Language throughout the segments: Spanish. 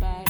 Bye.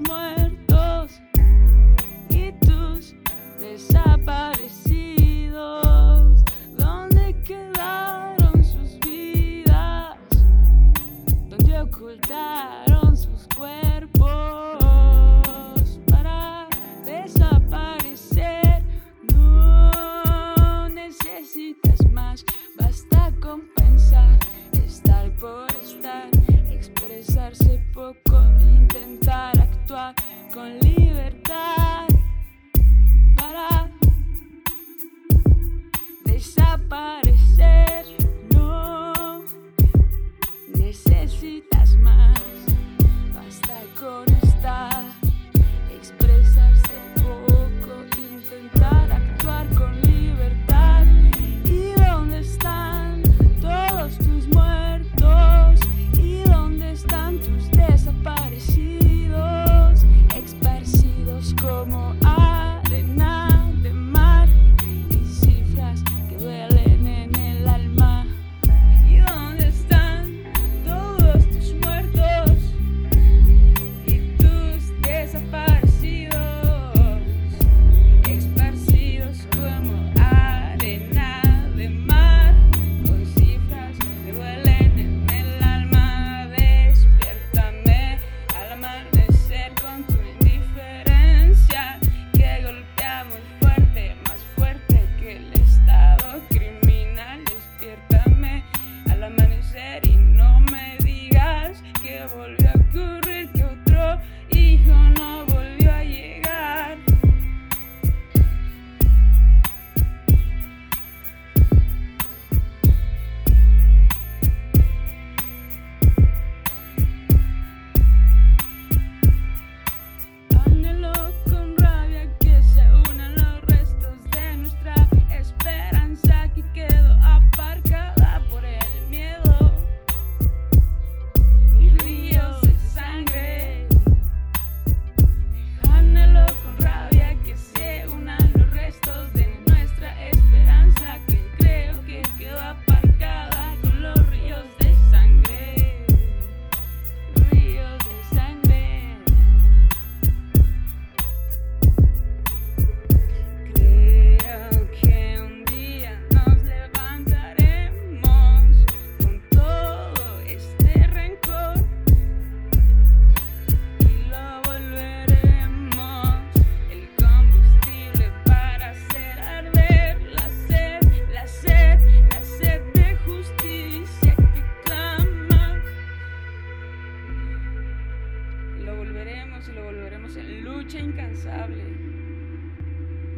muertos y tus desaparecidos? ocultaron sus cuerpos para desaparecer. No necesitas más, basta con pensar, estar por estar, expresarse poco, intentar con libertad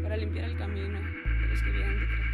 para limpiar el camino de los que vienen detrás.